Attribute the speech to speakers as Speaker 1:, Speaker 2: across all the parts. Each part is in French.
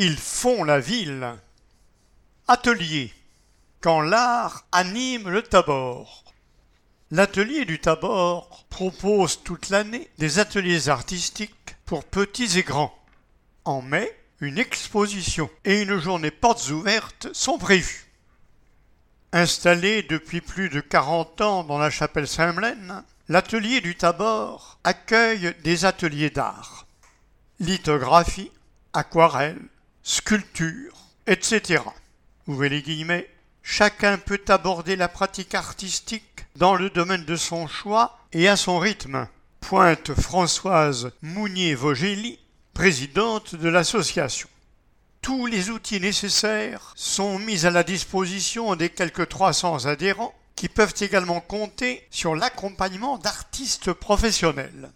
Speaker 1: Ils font la ville. Atelier. Quand l'art anime le tabord. L'atelier du Tabor propose toute l'année des ateliers artistiques pour petits et grands. En mai, une exposition et une journée portes ouvertes sont prévues. Installé depuis plus de 40 ans dans la chapelle Saint-Mlaine, l'atelier du Tabor accueille des ateliers d'art. Lithographie, aquarelle, sculpture, etc. Ouvrez les guillemets. Chacun peut aborder la pratique artistique dans le domaine de son choix et à son rythme. Pointe Françoise Mounier-Vogély, présidente de l'association. Tous les outils nécessaires sont mis à la disposition des quelques 300 adhérents qui peuvent également compter sur l'accompagnement d'artistes professionnels.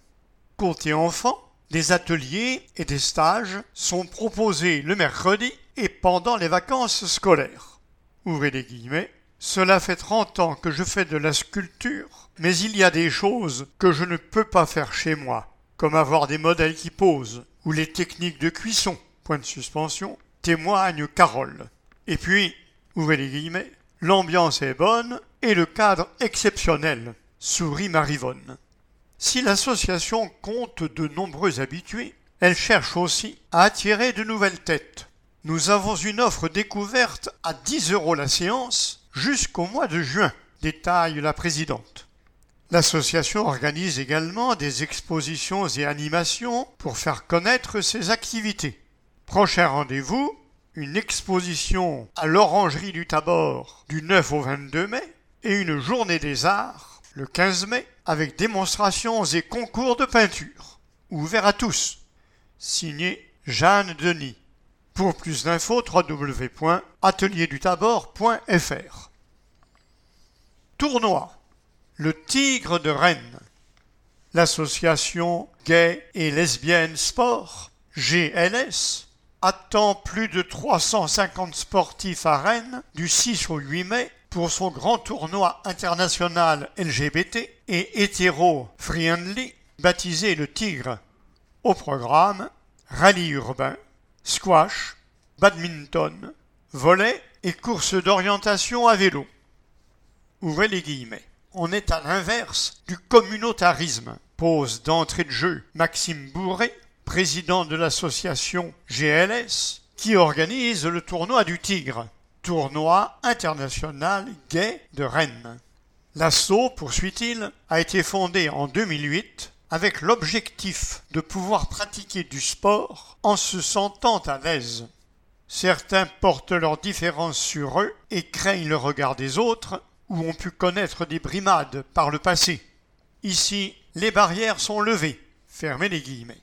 Speaker 1: Côté enfants, des ateliers et des stages sont proposés le mercredi et pendant les vacances scolaires. Ouvrez les guillemets. Cela fait 30 ans que je fais de la sculpture, mais il y a des choses que je ne peux pas faire chez moi, comme avoir des modèles qui posent, ou les techniques de cuisson, point de suspension, témoigne Carole. Et puis, ouvrez les guillemets, l'ambiance est bonne et le cadre exceptionnel, sourit Marivonne. Si l'association compte de nombreux habitués, elle cherche aussi à attirer de nouvelles têtes. Nous avons une offre découverte à 10 euros la séance jusqu'au mois de juin, détaille la présidente. L'association organise également des expositions et animations pour faire connaître ses activités. Prochain rendez-vous, une exposition à l'Orangerie du Tabor du 9 au 22 mai et une journée des arts le 15 mai avec démonstrations et concours de peinture. Ouvert à tous. Signé Jeanne Denis. Pour plus d'infos, www.atelierdutabor.fr. Tournoi. Le Tigre de Rennes. L'association Gay et Lesbienne Sport, GLS, attend plus de 350 sportifs à Rennes du 6 au 8 mai pour son grand tournoi international LGBT et hétéro-friendly baptisé le Tigre. Au programme, rallye urbain, squash, badminton, volet et course d'orientation à vélo. Ouvrez les guillemets. On est à l'inverse du communautarisme, pose d'entrée de jeu Maxime Bourré, président de l'association GLS, qui organise le tournoi du Tigre, tournoi international gay de Rennes. L'assaut, poursuit-il, a été fondé en 2008 avec l'objectif de pouvoir pratiquer du sport en se sentant à l'aise. Certains portent leurs différences sur eux et craignent le regard des autres, ou ont pu connaître des brimades par le passé. Ici, les barrières sont levées. Fermez les guillemets.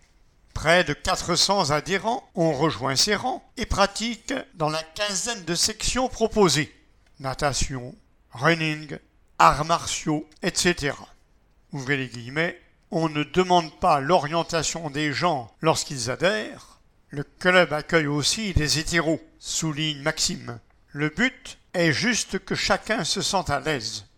Speaker 1: Près de 400 adhérents ont rejoint ces rangs et pratiquent dans la quinzaine de sections proposées. Natation, running, arts martiaux, etc. Ouvrez les guillemets. On ne demande pas l'orientation des gens lorsqu'ils adhèrent. Le club accueille aussi des hétéros, souligne Maxime. Le but est juste que chacun se sente à l'aise.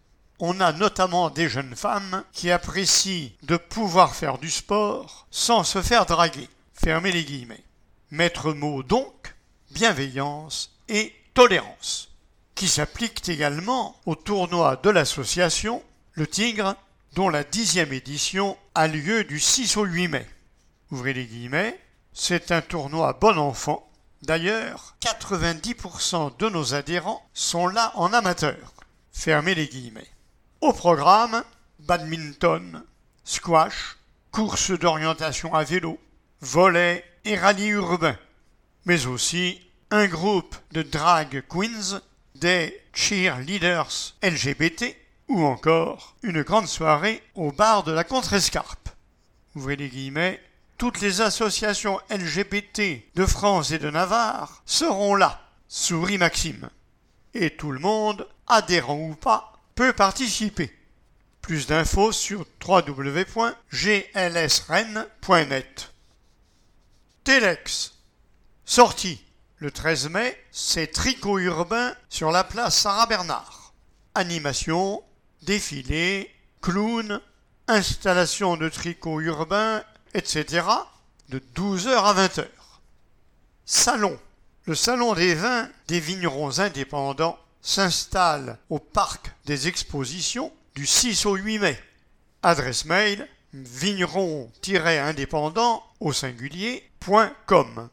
Speaker 1: On a notamment des jeunes femmes qui apprécient de pouvoir faire du sport sans se faire draguer. Fermez les guillemets. Maître mot donc, bienveillance et tolérance, qui s'appliquent également au tournoi de l'association, le Tigre, dont la dixième édition a lieu du 6 au 8 mai. Ouvrez les guillemets, c'est un tournoi bon enfant. D'ailleurs, 90% de nos adhérents sont là en amateur. Fermez les guillemets. Au programme, badminton, squash, course d'orientation à vélo, volet et rallye urbain, mais aussi un groupe de drag queens, des cheerleaders LGBT ou encore une grande soirée au bar de la Contrescarpe. Ouvrez les guillemets, toutes les associations LGBT de France et de Navarre seront là, sourit Maxime. Et tout le monde, adhérent ou pas, peut participer. Plus d'infos sur www.glsrennes.net. Telex. Sortie. Le 13 mai, c'est Tricot urbain sur la place Sarah Bernard. Animation, défilé, clown, installation de tricot urbain, etc. de 12h à 20h. Salon, Le Salon des vins des vignerons indépendants s'installe au Parc des Expositions du 6 au 8 mai. Adresse mail vigneron-indépendant au singulier.com.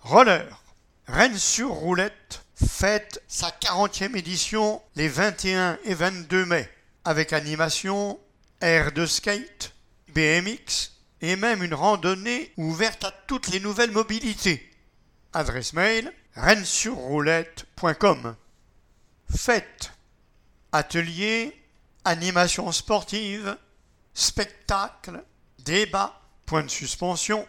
Speaker 1: Roller. Rennes sur roulette fête sa 40e édition les 21 et 22 mai avec animation, air de skate, BMX et même une randonnée ouverte à toutes les nouvelles mobilités. Adresse mail rennesurroulette.com. Fête, atelier, animation sportive, spectacle, débat, point de suspension,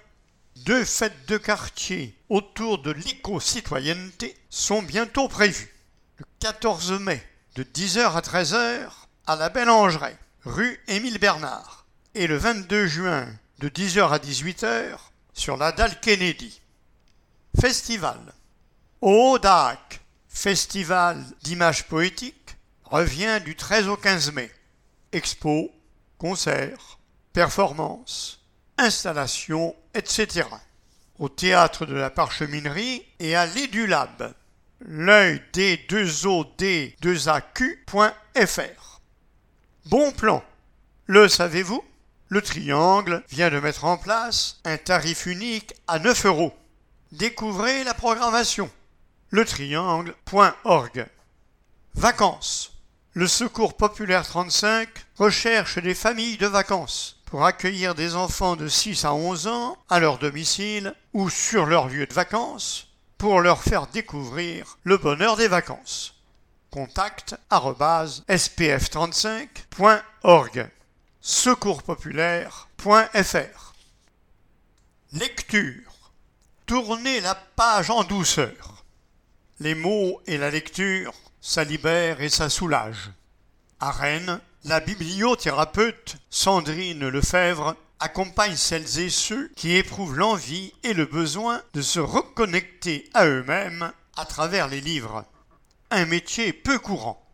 Speaker 1: deux fêtes de quartier autour de l'éco-citoyenneté sont bientôt prévues. Le 14 mai, de 10h à 13h, à la Bellangeraie, rue Émile Bernard. Et le 22 juin, de 10h à 18h, sur la dalle Kennedy. Festival. Au DAC, Festival d'images poétiques, revient du 13 au 15 mai. Expo, concerts, performances, installations, etc. Au théâtre de la Parcheminerie et à l'Édulab. L'œil des 2 od 2 aqfr Bon plan. Le savez-vous? Le Triangle vient de mettre en place un tarif unique à 9 euros. Découvrez la programmation. Letriangle.org. Vacances. Le Secours populaire 35 recherche des familles de vacances pour accueillir des enfants de 6 à 11 ans à leur domicile ou sur leur lieu de vacances pour leur faire découvrir le bonheur des vacances. Contact spf35.org secourspopulaire.fr Lecture. Tournez la page en douceur. Les mots et la lecture, ça libère et ça soulage. À Rennes, la bibliothérapeute Sandrine Lefebvre accompagne celles et ceux qui éprouvent l'envie et le besoin de se reconnecter à eux-mêmes à travers les livres. Un métier peu courant.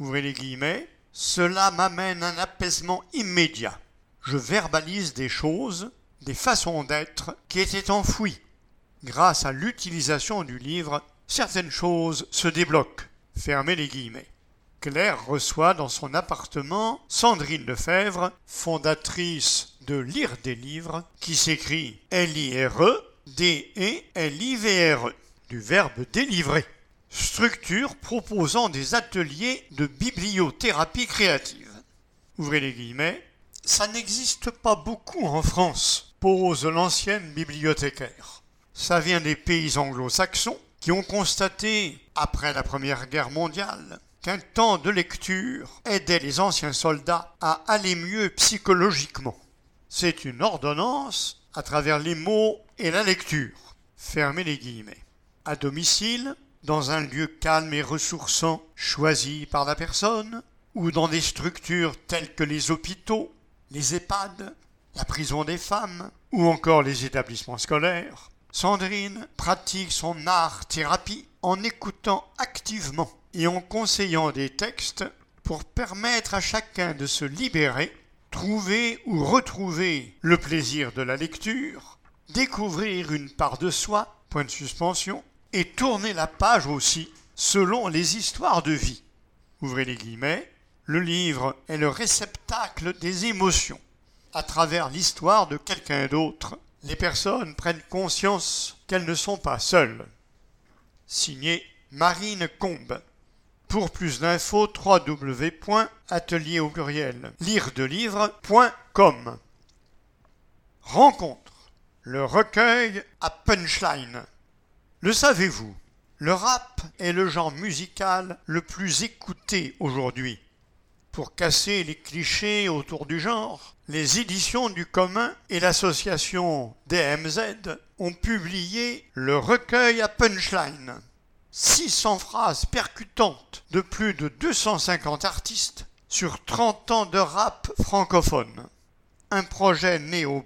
Speaker 1: Ouvrez les guillemets. Cela m'amène un apaisement immédiat. Je verbalise des choses, des façons d'être qui étaient enfouies. Grâce à l'utilisation du livre, certaines choses se débloquent. Fermez les guillemets. Claire reçoit dans son appartement Sandrine Lefebvre, fondatrice de Lire des livres, qui s'écrit L-I-R-E, D-E-L-I-V-R-E, du verbe délivrer. Structure proposant des ateliers de bibliothérapie créative. Ouvrez les guillemets. Ça n'existe pas beaucoup en France, pose l'ancienne bibliothécaire. Ça vient des pays anglo-saxons qui ont constaté, après la Première Guerre mondiale, qu'un temps de lecture aidait les anciens soldats à aller mieux psychologiquement. C'est une ordonnance à travers les mots et la lecture. Fermez les guillemets. À domicile, dans un lieu calme et ressourçant choisi par la personne, ou dans des structures telles que les hôpitaux, les EHPAD, la prison des femmes, ou encore les établissements scolaires, Sandrine pratique son art-thérapie en écoutant activement et en conseillant des textes pour permettre à chacun de se libérer, trouver ou retrouver le plaisir de la lecture, découvrir une part de soi, point de suspension, et tourner la page aussi selon les histoires de vie. Ouvrez les guillemets, le livre est le réceptacle des émotions. À travers l'histoire de quelqu'un d'autre, les personnes prennent conscience qu'elles ne sont pas seules. Signé Marine Combe. Pour plus d'infos, www.atelier au pluriel lire-de-livre.com. Rencontre. Le recueil à punchline. Le savez-vous Le rap est le genre musical le plus écouté aujourd'hui. Pour casser les clichés autour du genre, les éditions du commun et l'association DMZ ont publié le recueil à punchline. 600 phrases percutantes de plus de 250 artistes sur 30 ans de rap francophone. Un projet né au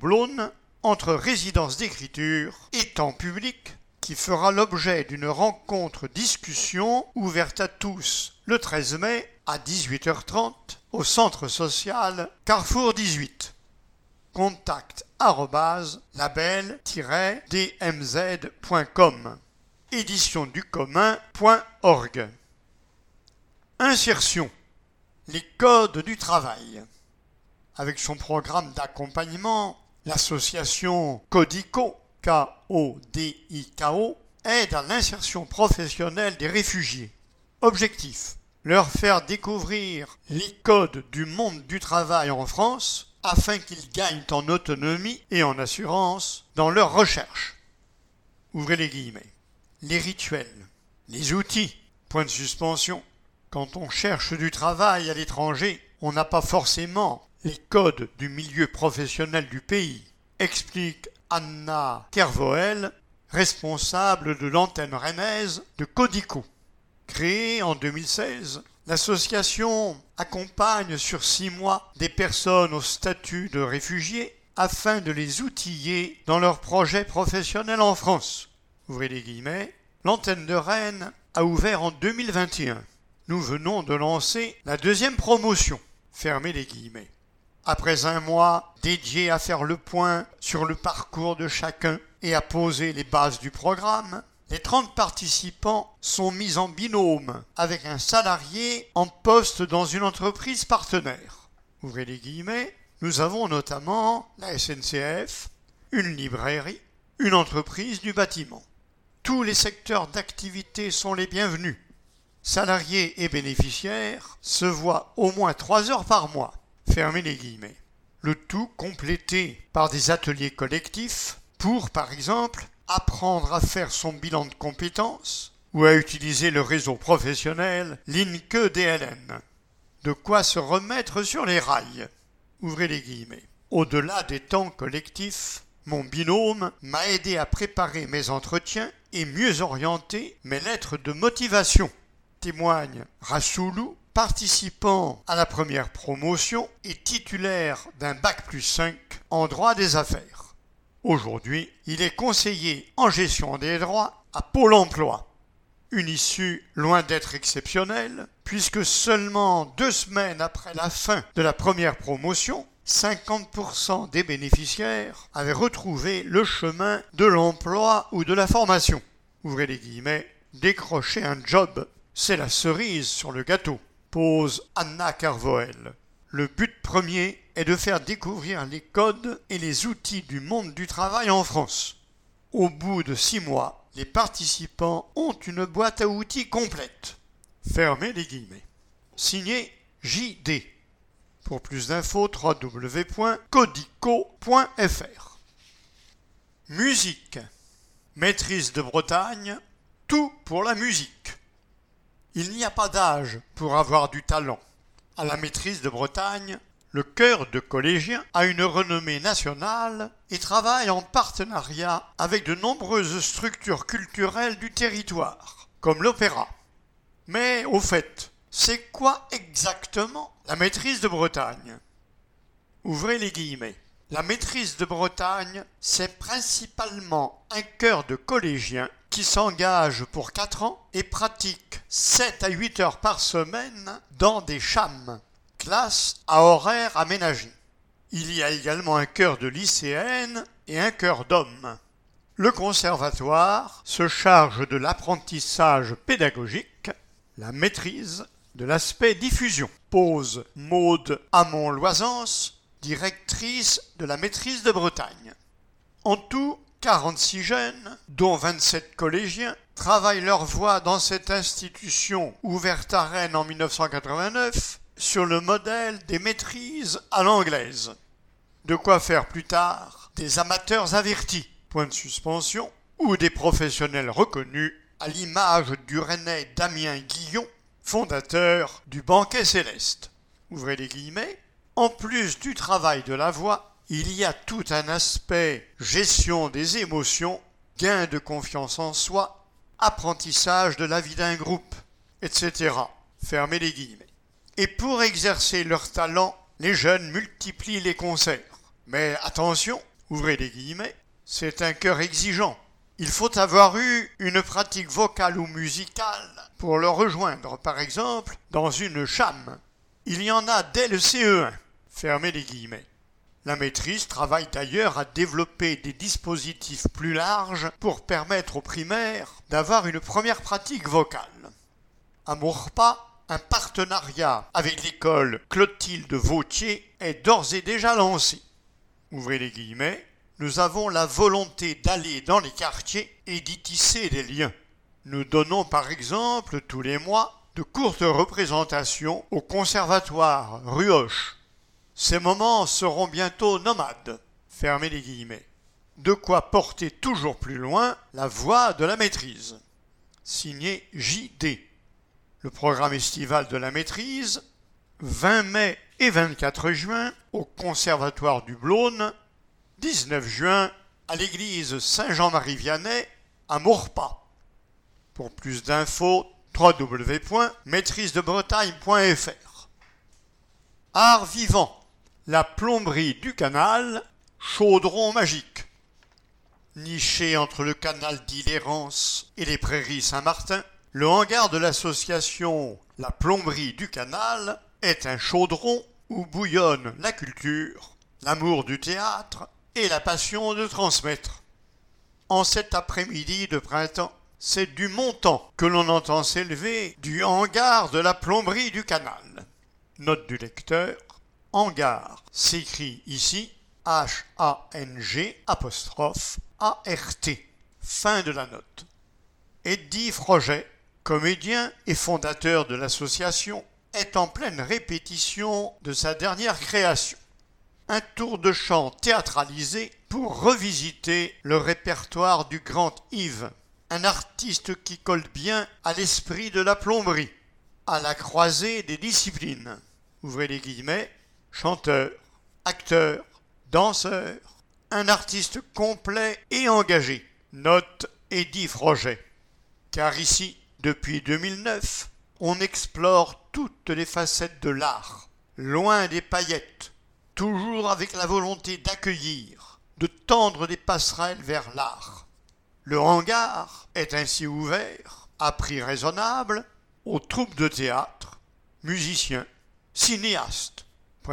Speaker 1: entre résidence d'écriture et temps public qui fera l'objet d'une rencontre-discussion ouverte à tous le 13 mai à 18h30 au centre social Carrefour 18. Contact label-dmz.com édition du commun.org. Insertion. Les codes du travail. Avec son programme d'accompagnement, l'association Codico, K-O-D-I-K-O, aide à l'insertion professionnelle des réfugiés. Objectif leur faire découvrir les codes du monde du travail en France afin qu'ils gagnent en autonomie et en assurance dans leurs recherches. Ouvrez les guillemets. Les rituels, les outils, point de suspension. Quand on cherche du travail à l'étranger, on n'a pas forcément les codes du milieu professionnel du pays, explique Anna Kervoel, responsable de l'antenne rennaise de Codico. Créée en 2016, l'association accompagne sur six mois des personnes au statut de réfugiés afin de les outiller dans leurs projets professionnels en France. L'antenne de Rennes a ouvert en 2021. Nous venons de lancer la deuxième promotion. Fermez les guillemets. Après un mois dédié à faire le point sur le parcours de chacun et à poser les bases du programme, les 30 participants sont mis en binôme avec un salarié en poste dans une entreprise partenaire. Ouvrez les guillemets. Nous avons notamment la SNCF, une librairie, une entreprise du bâtiment. Tous les secteurs d'activité sont les bienvenus. Salariés et bénéficiaires se voient au moins trois heures par mois. Fermez les guillemets. Le tout complété par des ateliers collectifs pour, par exemple, apprendre à faire son bilan de compétences ou à utiliser le réseau professionnel l'INCE DLN. De quoi se remettre sur les rails. Ouvrez les guillemets. Au-delà des temps collectifs, mon binôme m'a aidé à préparer mes entretiens et mieux orienter mes lettres de motivation. Témoigne Rassoulou, participant à la première promotion et titulaire d'un bac plus 5 en droit des affaires. Aujourd'hui, il est conseiller en gestion des droits à Pôle emploi. Une issue loin d'être exceptionnelle, puisque seulement deux semaines après la fin de la première promotion, 50% des bénéficiaires avaient retrouvé le chemin de l'emploi ou de la formation. Ouvrez les guillemets, décrocher un job, c'est la cerise sur le gâteau, pose Anna Carvoel. Le but premier est de faire découvrir les codes et les outils du monde du travail en France. Au bout de six mois, les participants ont une boîte à outils complète. Fermez les guillemets. Signé JD. Pour plus d'infos, www.codico.fr. Musique. Maîtrise de Bretagne. Tout pour la musique. Il n'y a pas d'âge pour avoir du talent à la maîtrise de Bretagne, le chœur de collégiens a une renommée nationale et travaille en partenariat avec de nombreuses structures culturelles du territoire, comme l'opéra. Mais au fait, c'est quoi exactement la maîtrise de Bretagne? Ouvrez les guillemets. La maîtrise de Bretagne, c'est principalement un chœur de collégiens qui s'engage pour 4 ans et pratique 7 à 8 heures par semaine dans des chams, classes à horaires aménagés. Il y a également un chœur de lycéennes et un chœur d'hommes. Le conservatoire se charge de l'apprentissage pédagogique, la maîtrise de l'aspect diffusion. Pose Maude Amon-Loisance directrice de la maîtrise de Bretagne. En tout, 46 jeunes, dont 27 collégiens, travaillent leur voie dans cette institution ouverte à Rennes en 1989 sur le modèle des maîtrises à l'anglaise. De quoi faire plus tard des amateurs avertis, point de suspension, ou des professionnels reconnus, à l'image du Rennais Damien Guillon, fondateur du Banquet Céleste. Ouvrez les guillemets, en plus du travail de la voix, il y a tout un aspect gestion des émotions, gain de confiance en soi, apprentissage de la vie d'un groupe, etc. Fermez les guillemets. Et pour exercer leur talent, les jeunes multiplient les concerts. Mais attention, ouvrez les guillemets, c'est un cœur exigeant. Il faut avoir eu une pratique vocale ou musicale pour le rejoindre, par exemple, dans une cham. Il y en a dès le CE1. Fermez les guillemets. La maîtrise travaille d'ailleurs à développer des dispositifs plus larges pour permettre aux primaires d'avoir une première pratique vocale. À Mourpas, un partenariat avec l'école Clotilde Vautier est d'ores et déjà lancé. Ouvrez les guillemets. Nous avons la volonté d'aller dans les quartiers et d'y tisser des liens. Nous donnons par exemple tous les mois de courtes représentations au conservatoire Ruoche. Ces moments seront bientôt nomades. Fermez les guillemets. De quoi porter toujours plus loin la voie de la maîtrise. Signé J.D. Le programme estival de la maîtrise, 20 mai et 24 juin au Conservatoire du Blône, 19 juin à l'église Saint-Jean-Marie-Vianney à Maurepas. Pour plus d'infos, www.maîtrisedebretagn.fr Art vivant, la plomberie du canal, chaudron magique. Niché entre le canal d'Illérance et les prairies Saint-Martin, le hangar de l'association La plomberie du canal est un chaudron où bouillonne la culture, l'amour du théâtre et la passion de transmettre. En cet après-midi de printemps, c'est du montant que l'on entend s'élever du hangar de la plomberie du canal. Note du lecteur, hangar s'écrit ici H-A-N-G apostrophe A-R-T. Fin de la note. Eddie Froget, comédien et fondateur de l'association, est en pleine répétition de sa dernière création un tour de chant théâtralisé pour revisiter le répertoire du grand Yves, un artiste qui colle bien à l'esprit de la plomberie, à la croisée des disciplines. Ouvrez les guillemets, chanteur, acteur, danseur, un artiste complet et engagé. Note Eddie Froget. Car ici, depuis 2009, on explore toutes les facettes de l'art, loin des paillettes, toujours avec la volonté d'accueillir, de tendre des passerelles vers l'art. Le hangar est ainsi ouvert, à prix raisonnable, aux troupes de théâtre, musiciens, cinéastes,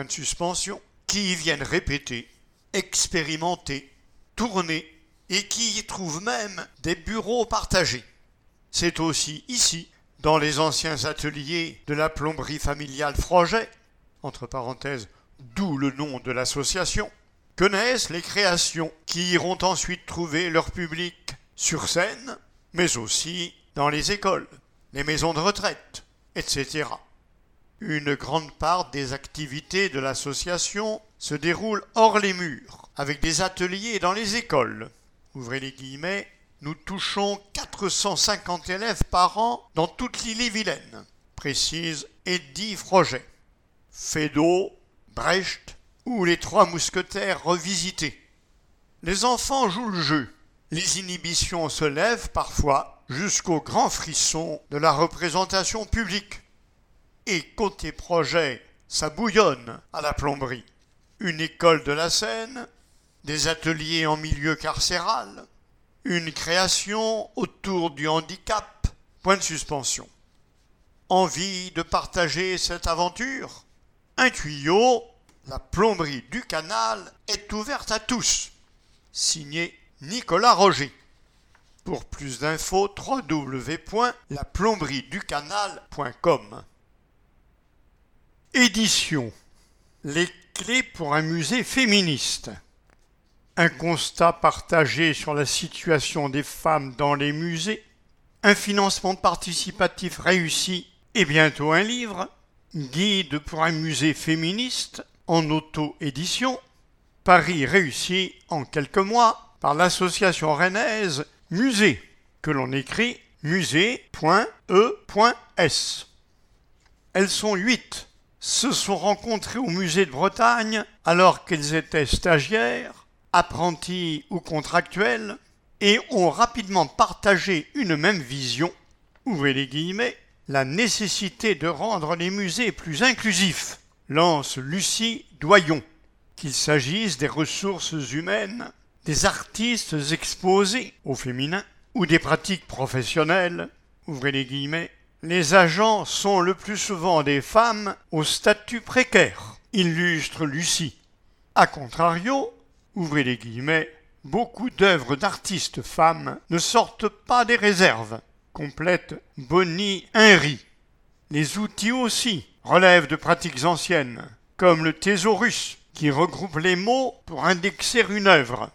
Speaker 1: de suspension, qui y viennent répéter, expérimenter, tourner, et qui y trouvent même des bureaux partagés. C'est aussi ici, dans les anciens ateliers de la plomberie familiale Froget, entre parenthèses d'où le nom de l'association, connaissent les créations qui iront ensuite trouver leur public sur scène, mais aussi dans les écoles, les maisons de retraite, etc. Une grande part des activités de l'association se déroule hors les murs, avec des ateliers dans les écoles. Ouvrez les guillemets, nous touchons 450 élèves par an dans toute l'île-et-Vilaine, précise Eddie Froget. Fédo Brecht ou les trois mousquetaires revisités. Les enfants jouent le jeu. Les inhibitions se lèvent parfois jusqu'au grand frisson de la représentation publique. Et côté projet, ça bouillonne à la plomberie. Une école de la Seine, des ateliers en milieu carcéral, une création autour du handicap, point de suspension. Envie de partager cette aventure? Un tuyau, la plomberie du canal est ouverte à tous. Signé Nicolas Roger. Pour plus d'infos, www.laplomberiesducanal.com. Édition. Les clés pour un musée féministe. Un constat partagé sur la situation des femmes dans les musées. Un financement participatif réussi et bientôt un livre. Guide pour un musée féministe en auto-édition. Paris réussi en quelques mois par l'association rennaise Musée, que l'on écrit musée.e.s. Elles sont huit, se sont rencontrées au musée de Bretagne alors qu'elles étaient stagiaires, apprenties ou contractuelles, et ont rapidement partagé une même vision, ouvrez les guillemets, la nécessité de rendre les musées plus inclusifs, lance Lucie Doyon, qu'il s'agisse des ressources humaines, des artistes exposés au féminin ou des pratiques professionnelles, ouvrez les guillemets, les agents sont le plus souvent des femmes au statut précaire, illustre Lucie. A contrario, ouvrez les guillemets, beaucoup d'œuvres d'artistes femmes ne sortent pas des réserves, complète Bonnie Henry. Les outils aussi relèvent de pratiques anciennes, comme le thésaurus, qui regroupe les mots pour indexer une œuvre.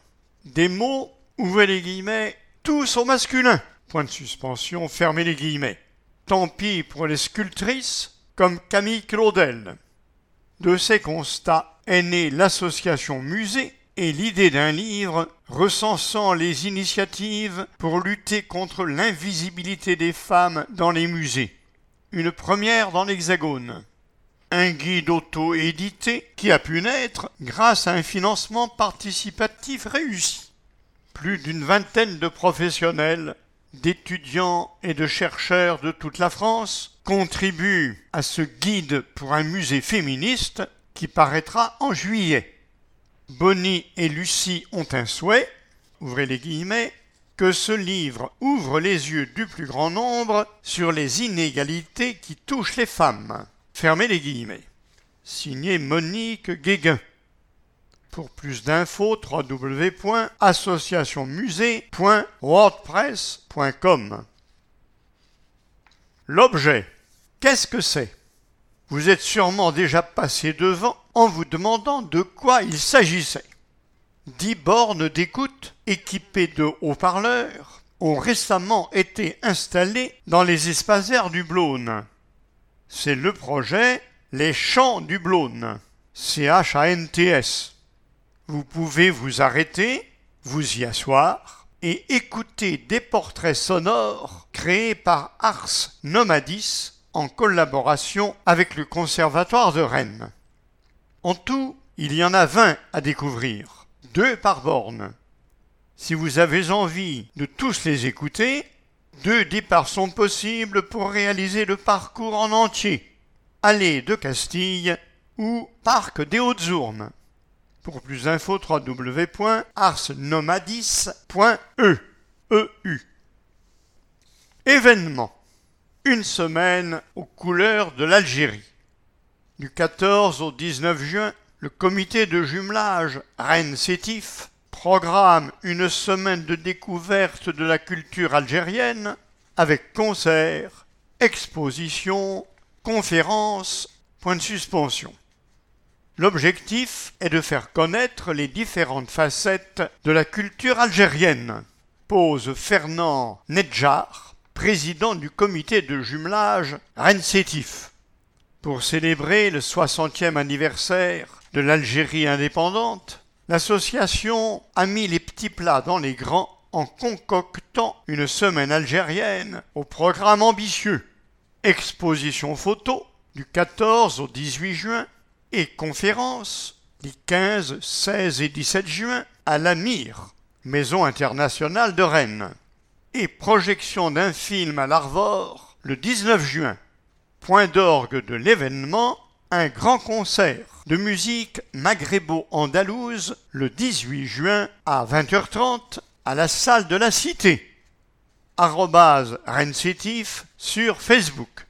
Speaker 1: Des mots, ouvrez les guillemets, tous au masculin. Point de suspension, fermez les guillemets. Tant pis pour les sculptrices comme Camille Claudel. De ces constats est née l'association Musée et l'idée d'un livre recensant les initiatives pour lutter contre l'invisibilité des femmes dans les musées. Une première dans l'Hexagone. Un guide auto-édité qui a pu naître grâce à un financement participatif réussi. Plus d'une vingtaine de professionnels, d'étudiants et de chercheurs de toute la France contribuent à ce guide pour un musée féministe qui paraîtra en juillet. Bonnie et Lucie ont un souhait, ouvrez les guillemets, que ce livre ouvre les yeux du plus grand nombre sur les inégalités qui touchent les femmes. Fermez les guillemets. Signé Monique Guéguin. Pour plus d'infos, www.associationmusée.wordpress.com. L'objet. Qu'est-ce que c'est? Vous êtes sûrement déjà passé devant en vous demandant de quoi il s'agissait. Dix bornes d'écoute équipées de haut-parleurs ont récemment été installées dans les espaces verts du Blône. C'est le projet Les Champs du Blône, CHANTS. Vous pouvez vous arrêter, vous y asseoir et écouter des portraits sonores créés par Ars Nomadis en collaboration avec le Conservatoire de Rennes. En tout, il y en a 20 à découvrir, deux par borne. Si vous avez envie de tous les écouter, deux départs sont possibles pour réaliser le parcours en entier. Allée de Castille ou Parc des Hautes-Ournes. Pour plus d'infos, www.arsnomadis.eu. E Événement. Une semaine aux couleurs de l'Algérie. Du 14 au 19 juin, le comité de jumelage Rennes-Sétif programme une semaine de découverte de la culture algérienne avec concerts, expositions, conférences, point de suspension. L'objectif est de faire connaître les différentes facettes de la culture algérienne, pose Fernand Nedjar, président du comité de jumelage Rennes-Sétif pour célébrer le 60e anniversaire de l'Algérie indépendante, l'association a mis les petits plats dans les grands en concoctant une semaine algérienne au programme ambitieux. Exposition photo du 14 au 18 juin et conférence les 15, 16 et 17 juin à l'AMIR, Maison internationale de Rennes, et projection d'un film à l'Arvor le 19 juin point d'orgue de l'événement, un grand concert de musique maghrébo-andalouse le 18 juin à 20h30 à la salle de la Cité. Arrobase sur Facebook.